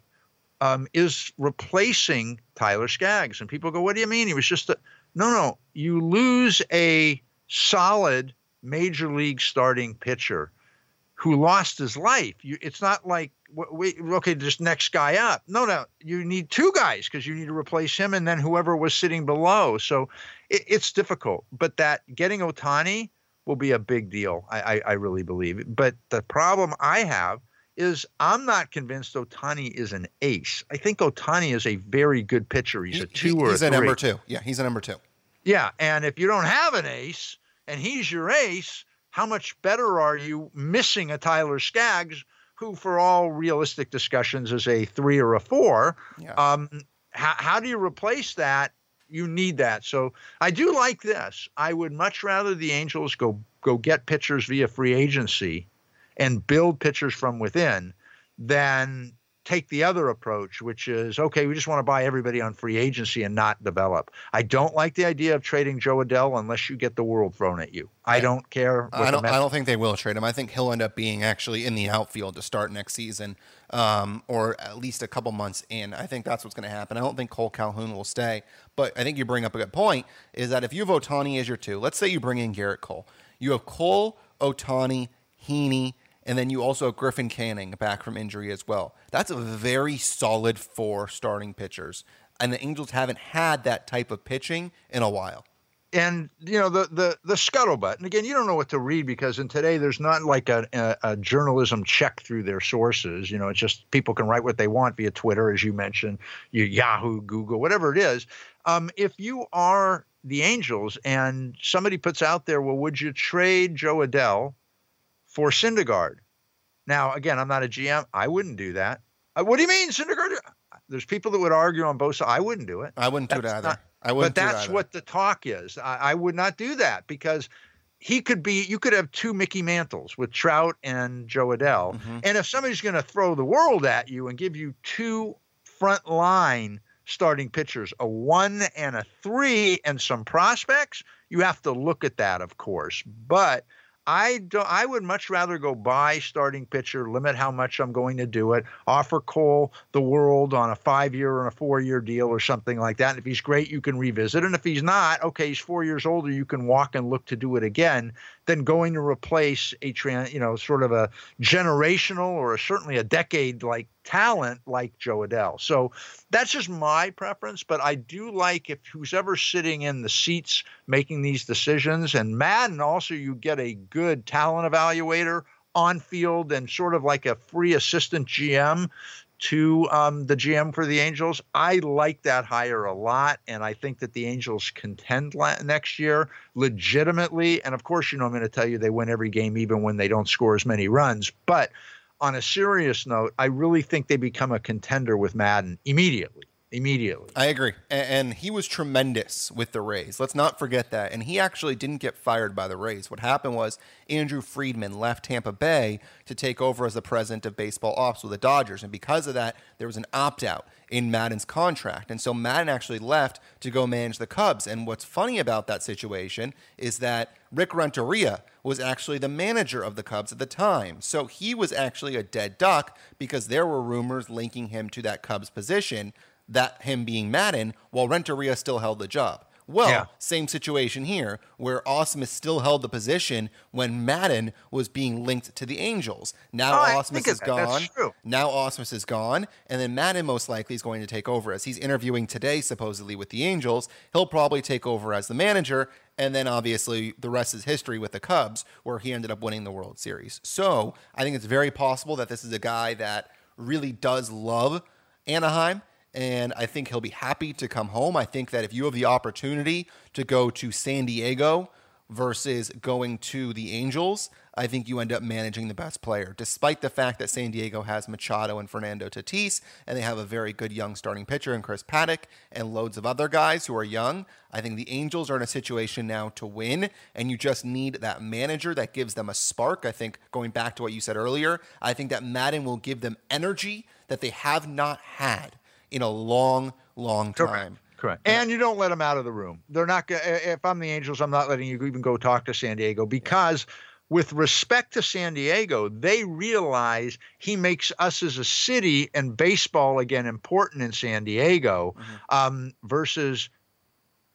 um, is replacing Tyler Skaggs. And people go, what do you mean? He was just a. No, no. You lose a solid major league starting pitcher who lost his life. You, it's not like, w- wait, okay, just next guy up. No, no. You need two guys because you need to replace him and then whoever was sitting below. So it, it's difficult. But that getting Ohtani will be a big deal. I, I, I really believe. But the problem I have is I'm not convinced Ohtani is an ace. I think Ohtani is a very good pitcher. He's a two He- or he's a a number two. Yeah, he's a number two. Yeah, and if you don't have an ace and he's your ace, how much better are you missing a Tyler Skaggs, who, for all realistic discussions, is a three or a four? Yeah. Um, how, how do you replace that? You need that. So I do like this. I would much rather the Angels go go get pitchers via free agency and build pitchers from within than take the other approach, which is okay, we just want to buy everybody on free agency and not develop. I don't like the idea of trading Jo Adell unless you get the world thrown at you. I don't care. I don't. I don't think they will trade him. I think he'll end up being actually in the outfield to start next season, um, or at least a couple months in. I think that's what's going to happen. I don't think Kole Calhoun will stay. But I think you bring up a good point. Is that if you have Ohtani as your two, let's say you bring in Gerrit Cole, you have Cole, Ohtani, Heaney and then you also have Griffin Canning back from injury as well. That's a very solid four starting pitchers. And the Angels haven't had that type of pitching in a while. And you know the the the scuttlebutt, and again, you don't know what to read because in today there's not like a, a, a journalism check through their sources. You know, it's just people can write what they want via Twitter, as you mentioned, your Yahoo, Google, whatever it is. Um, if you are the Angels and somebody puts out there, well, would you trade Jo Adell for Syndergaard. Now, again, I'm not a GM. I wouldn't do that. Uh, what do you mean, Syndergaard? There's people that would argue on both sides. I wouldn't do it. I wouldn't that's do it either. Not, I wouldn't. But that's what the talk is. I, I would not do that because he could be. You could have two Mickey Mantles with Trout and Jo Adell. Mm-hmm. And if somebody's going to throw the world at you and give you two front line starting pitchers, a one and a three, and some prospects, you have to look at that, of course. But I do, I would much rather go buy starting pitcher, limit how much I'm going to do it, offer Cole the world on a five year or a four year deal or something like that. And if he's great, you can revisit. And if he's not, okay, he's four years older, you can walk and look to do it again than going to replace a you know, sort of a generational or a, certainly a decade like talent like Jo Adell. So that's just my preference, but I do like if who's ever sitting in the seats making these decisions and Maddon also you get a good talent evaluator on field and sort of like a free assistant GM to um, the GM for the Angels. I like that hire a lot, and I think that the Angels contend la- next year legitimately. And of course, you know, I'm going to tell you they win every game, even when they don't score as many runs. But on a serious note, I really think they become a contender with Maddon immediately immediately. I agree. And, he was tremendous with the Rays. Let's not forget that. And he actually didn't get fired by the Rays. What happened was Andrew Friedman left Tampa Bay to take over as the president of baseball ops with the Dodgers. And because of that, there was an opt out in Maddon's contract. And so Maddon actually left to go manage the Cubs. And what's funny about that situation is that Rick Renteria was actually the manager of the Cubs at the time. So he was actually a dead duck because there were rumors linking him to that Cubs position that him being Maddon, while Renteria still held the job. Well, yeah. same situation here, where Ausmus still held the position when Maddon was being linked to the Angels. Now oh, Ausmus is gone. Now Ausmus is gone, and then Maddon most likely is going to take over as he's interviewing today, supposedly with the Angels. He'll probably take over as the manager, and then obviously the rest is history with the Cubs, where he ended up winning the World Series. So I think it's very possible that this is a guy that really does love Anaheim and I think he'll be happy to come home. I think that if you have the opportunity to go to San Diego versus going to the Angels, I think you end up managing the best player, despite the fact that San Diego has Machado and Fernando Tatis, and they have a very good young starting pitcher in Chris Paddack and loads of other guys who are young. I think the Angels are in a situation now to win, and you just need that manager that gives them a spark. I think going back to what you said earlier, I think that Maddon will give them energy that they have not had in a long, long time. Correct. Correct. And you don't let them out of the room. They're not. Gonna if I'm the Angels, I'm not letting you even go talk to San Diego because, with respect to San Diego, they realize he makes us as a city and baseball again important in San Diego, mm-hmm. um, versus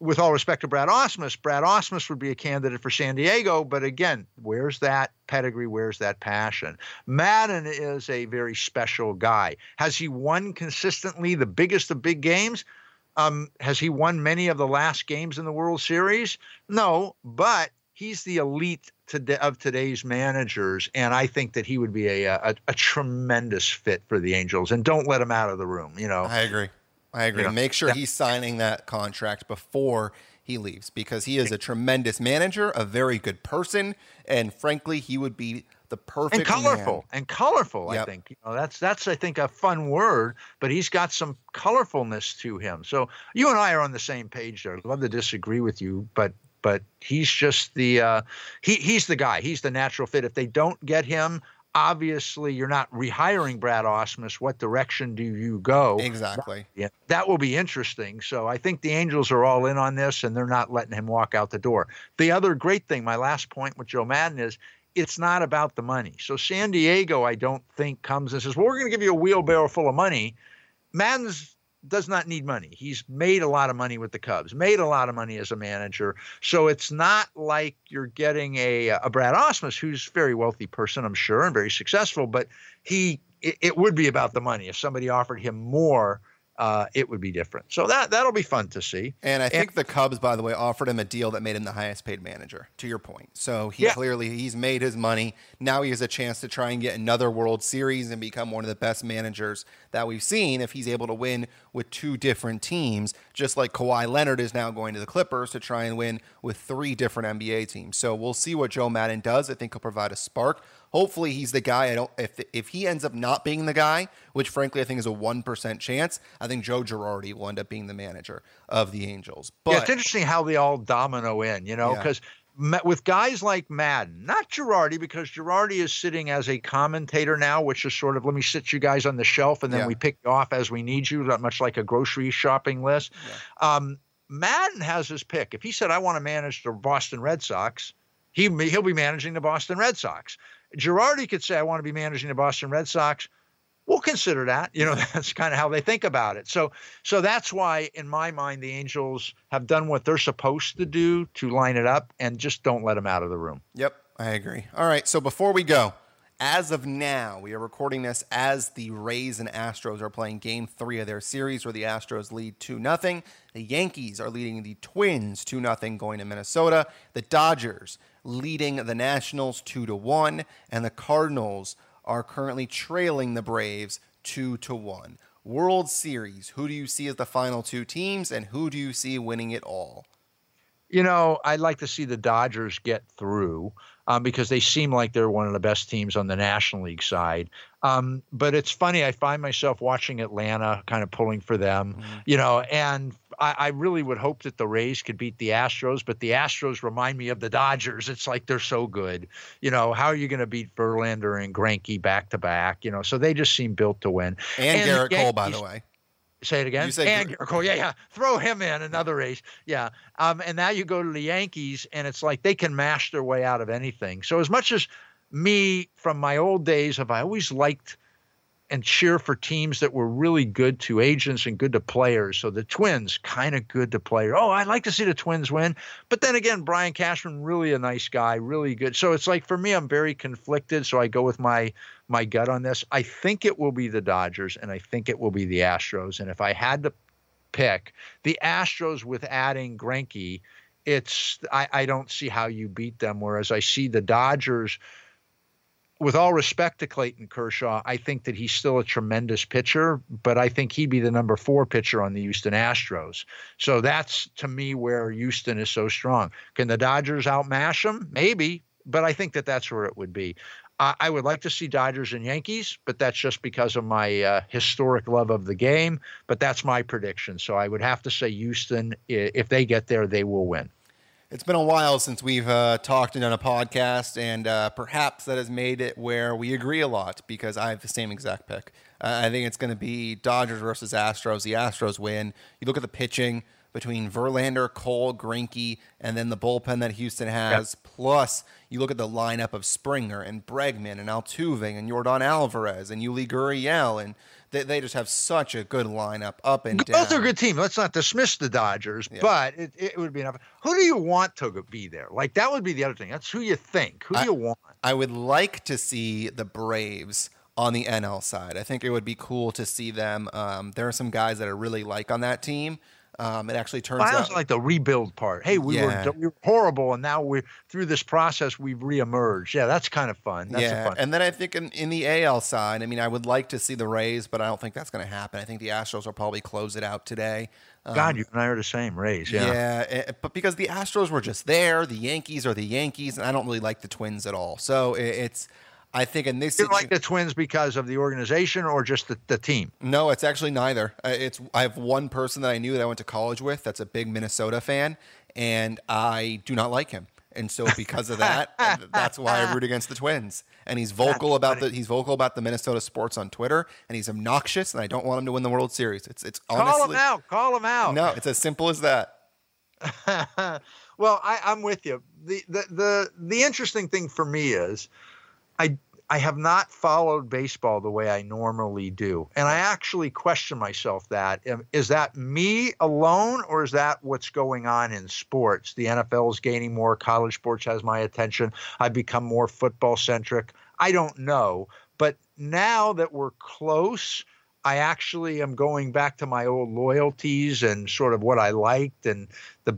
with all respect to Brad Ausmus, Brad Ausmus would be a candidate for San Diego, but again, where's that pedigree? Where's that passion? Maddon is a very special guy. Has he won consistently the biggest of big games? Um, has he won many of the last games in the World Series? No, but he's the elite of today's managers, and I think that he would be a, a, a tremendous fit for the Angels. And don't let him out of the room. You know, I agree. I agree. Make sure yeah. he's signing that contract before he leaves because he is a tremendous manager, a very good person, and frankly, he would be the perfect and colorful man. and colorful. Yep. I think you know that's that's I think a fun word, but he's got some colorfulness to him. So you and I are on the same page there. I'd love to disagree with you, but but he's just the uh, he he's the guy. He's the natural fit. If they don't get him, obviously you're not rehiring Brad Ausmus. What direction do you go? Exactly. Yeah, that will be interesting. So I think the Angels are all in on this, and they're not letting him walk out the door. The other great thing, my last point with Joe Maddon is it's not about the money. So San Diego, I don't think comes and says, "Well, we're going to give you a wheelbarrow full of money." Maddon's does not need money. He's made a lot of money with the Cubs, made a lot of money as a manager. So it's not like you're getting a a Brad Ausmus, who's a very wealthy person, I'm sure, and very successful. But he, it, it would be about the money. If somebody offered him more, uh, it would be different. So that that'll be fun to see. And I think and, the Cubs, by the way, offered him a deal that made him the highest paid manager. To your point, so he yeah. clearly he's made his money. Now he has a chance to try and get another World Series and become one of the best managers that we've seen if he's able to win with two different teams, just like Kawhi Leonard is now going to the Clippers to try and win with three different NBA teams. So we'll see what Joe Maddon does. I think he'll provide a spark. Hopefully he's the guy. I don't if if he ends up not being the guy, which frankly I think is a one percent chance, I think Joe Girardi will end up being the manager of the Angels. But yeah, it's interesting how they all domino in, you know, because yeah. with guys like Maddon, not Girardi, because Girardi is sitting as a commentator now, which is sort of let me sit you guys on the shelf and then yeah. we pick you off as we need you, not much like a grocery shopping list. Yeah. Um, Maddon has his pick. If he said, I want to manage the Boston Red Sox, he, he'll be managing the Boston Red Sox. Girardi could say, I want to be managing the Boston Red Sox. We'll consider that. You know, that's kind of how they think about it. So, so that's why, in my mind, the Angels have done what they're supposed to do to line it up, and just don't let them out of the room. Yep, I agree. All right, so before we go, as of now, we are recording this as the Rays and Astros are playing game three of their series where the Astros lead 2 0. The Yankees are leading the Twins 2 0 going to Minnesota. The Dodgers leading the Nationals 2 to 1. And the Cardinals are currently trailing the Braves 2 to 1. World Series, who do you see as the final two teams and who do you see winning it all? You know, I'd like to see the Dodgers get through um, because they seem like they're one of the best teams on the National League side. Um, but it's funny, I find myself watching Atlanta, kind of pulling for them, mm-hmm. you know, and I, I, really would hope that the Rays could beat the Astros, but the Astros remind me of the Dodgers. It's like they're so good. You know, how are you going to beat Verlander and Greinke back to back? You know, so they just seem built to win. And, and Gerrit Cole, by the way. Say it again. You say and Cole, yeah, yeah. Throw him in another race. Yeah. Um, and now you go to the Yankees, and it's like they can mash their way out of anything. So as much as me from my old days, have I always liked and cheer for teams that were really good to agents and good to players. So the Twins, kind of good to players. Oh, I'd like to see the Twins win. But then again, Brian Cashman, really a nice guy, really good. So it's like for me, I'm very conflicted. So I go with my my gut on this. I think it will be the Dodgers and I think it will be the Astros. And if I had to pick the Astros with adding Greinke, it's I, I don't see how you beat them. Whereas I see the Dodgers with all respect to Clayton Kershaw, I think that he's still a tremendous pitcher, but I think he'd be the number four pitcher on the Houston Astros. So that's to me where Houston is so strong. Can the Dodgers outmash them? Maybe, but I think that that's where it would be. I, I would like to see Dodgers and Yankees, but that's just because of my uh, historic love of the game. But that's my prediction. So I would have to say Houston, if they get there, they will win. It's been a while since we've uh, talked and done a podcast, and uh, perhaps that has made it where we agree a lot because I have the same exact pick. Uh, I think it's going to be Dodgers versus Astros. The Astros win. You look at the pitching between Verlander, Cole, Greinke, and then the bullpen that Houston has. Yep. Plus, you look at the lineup of Springer and Bregman and Altuve and Yordan Alvarez and Yuli Gurriel and they, they just have such a good lineup up and down. Both are good teams. Let's not dismiss the Dodgers, yeah. but it, it would be enough. Who do you want to be there? Like that would be the other thing. That's who you think. Who do you want? I would like to see the Braves on the NL side. I think it would be cool to see them. Um, there are some guys that I really like on that team. Um, it actually turns well, out like the rebuild part. Hey, we, yeah. were, we were horrible, and now we're through this process. We've reemerged. Yeah, that's kind of fun. That's yeah, fun. and then I think in, in the AL side, I mean, I would like to see the Rays, but I don't think that's going to happen. I think the Astros will probably close it out today. Um, God, you and I are the same Rays. Yeah, yeah, eh, eh, but because the Astros were just there, the Yankees are the Yankees, and I don't really like the Twins at all. So it's I think in this, you situ- like the Twins because of the organization or just the, the team? No, it's actually neither. Uh, it's I have one person that I knew that I went to college with that's a big Minnesota fan, and I do not like him. And so because of that, that's why I root against the Twins. And he's vocal That's about funny. the he's vocal about the Minnesota sports on Twitter, and he's obnoxious, and I don't want him to win the World Series. It's it's Call him out. Call him out. no, it's as simple as that. well, I, I'm with you. The, the the the interesting thing for me is, I I have not followed baseball the way I normally do, and I actually question myself that um, that me alone, or is that what's going on in sports? The NFL is gaining more. College sports has my attention. I've become more football centric. I don't know, but now that we're close. I actually am going back to my old loyalties and sort of what I liked and the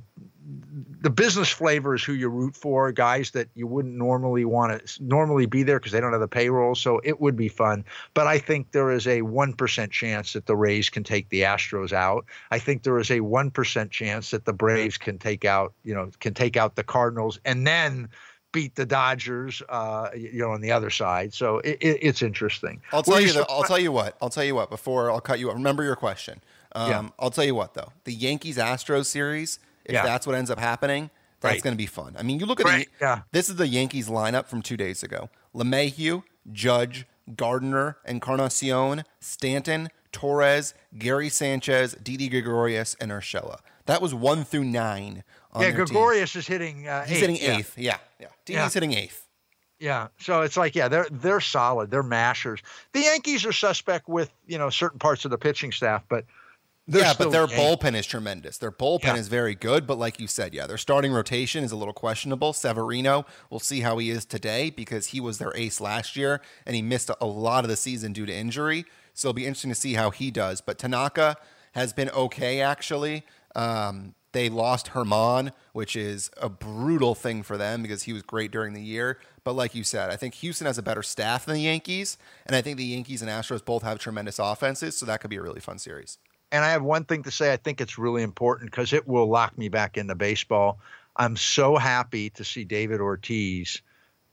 the business flavor is who you root for, guys that you wouldn't normally want to normally be there because they don't have the payroll. So it would be fun. But I think there is a 1% chance that the Rays can take the Astros out. I think there is a 1% chance that the Braves can take out, you know, can take out the Cardinals and then beat the Dodgers, uh, you know, on the other side. So it, it, it's interesting. I'll tell Were you. you The, I'll tell you what. I'll tell you what. Before I'll cut you off. Remember your question. Um, Yeah. I'll tell you what though. The Yankees Astros series. If Yeah. that's what ends up happening, that's Right. going to be fun. I mean, you look at Right, the. yeah. This is the Yankees lineup from two days ago: LeMahieu, Judge, Gardner, Encarnacion, Stanton, Torres, Gary Sanchez, Didi Gregorius, and Urshela. That was one through nine. Yeah, their team. Gregorius is hitting. Uh, He's eighth, hitting yeah. eighth. Yeah, yeah. Didi's Yeah. hitting eighth. Yeah, so it's like yeah, they're they're solid. They're mashers. The Yankees are suspect with you know certain parts of the pitching staff, but yeah, but their Yankees. bullpen is tremendous. Their bullpen Yeah. is very good, but like you said, yeah, their starting rotation is a little questionable. Severino, we'll see how he is today because he was their ace last year and he missed a, a lot of the season due to injury. So it'll be interesting to see how he does. But Tanaka has been okay actually. Um, they lost Germán, which is a brutal thing for them because he was great during the year. But like you said, I think Houston has a better staff than the Yankees, and I think the Yankees and Astros both have tremendous offenses, so that could be a really fun series. And I have one thing to say. I think it's really important because it will lock me back into baseball. I'm so happy to see David Ortiz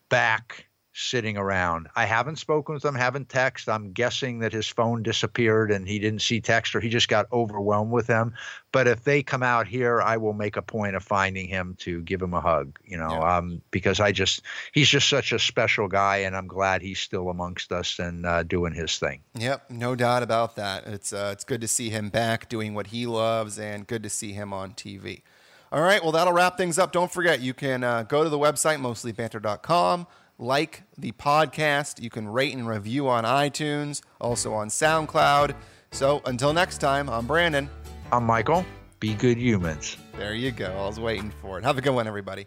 back sitting around. I haven't spoken with him, haven't texted. I'm guessing that his phone disappeared and he didn't see text or he just got overwhelmed with them. But if they come out here, I will make a point of finding him to give him a hug, you know, Yeah. um, because I just, he's just such a special guy and I'm glad he's still amongst us and uh, doing his thing. Yep, no doubt about that. It's uh, it's good to see him back doing what he loves, and good to see him on TV. All right, well that'll wrap things up. Don't forget, you can uh, go to the website mostlybanter.com, like the podcast. You can rate and review on iTunes, also on SoundCloud. So until next time, I'm Brandon. I'm Michael. Be good humans. There you go. I was waiting for it. Have a good one, everybody.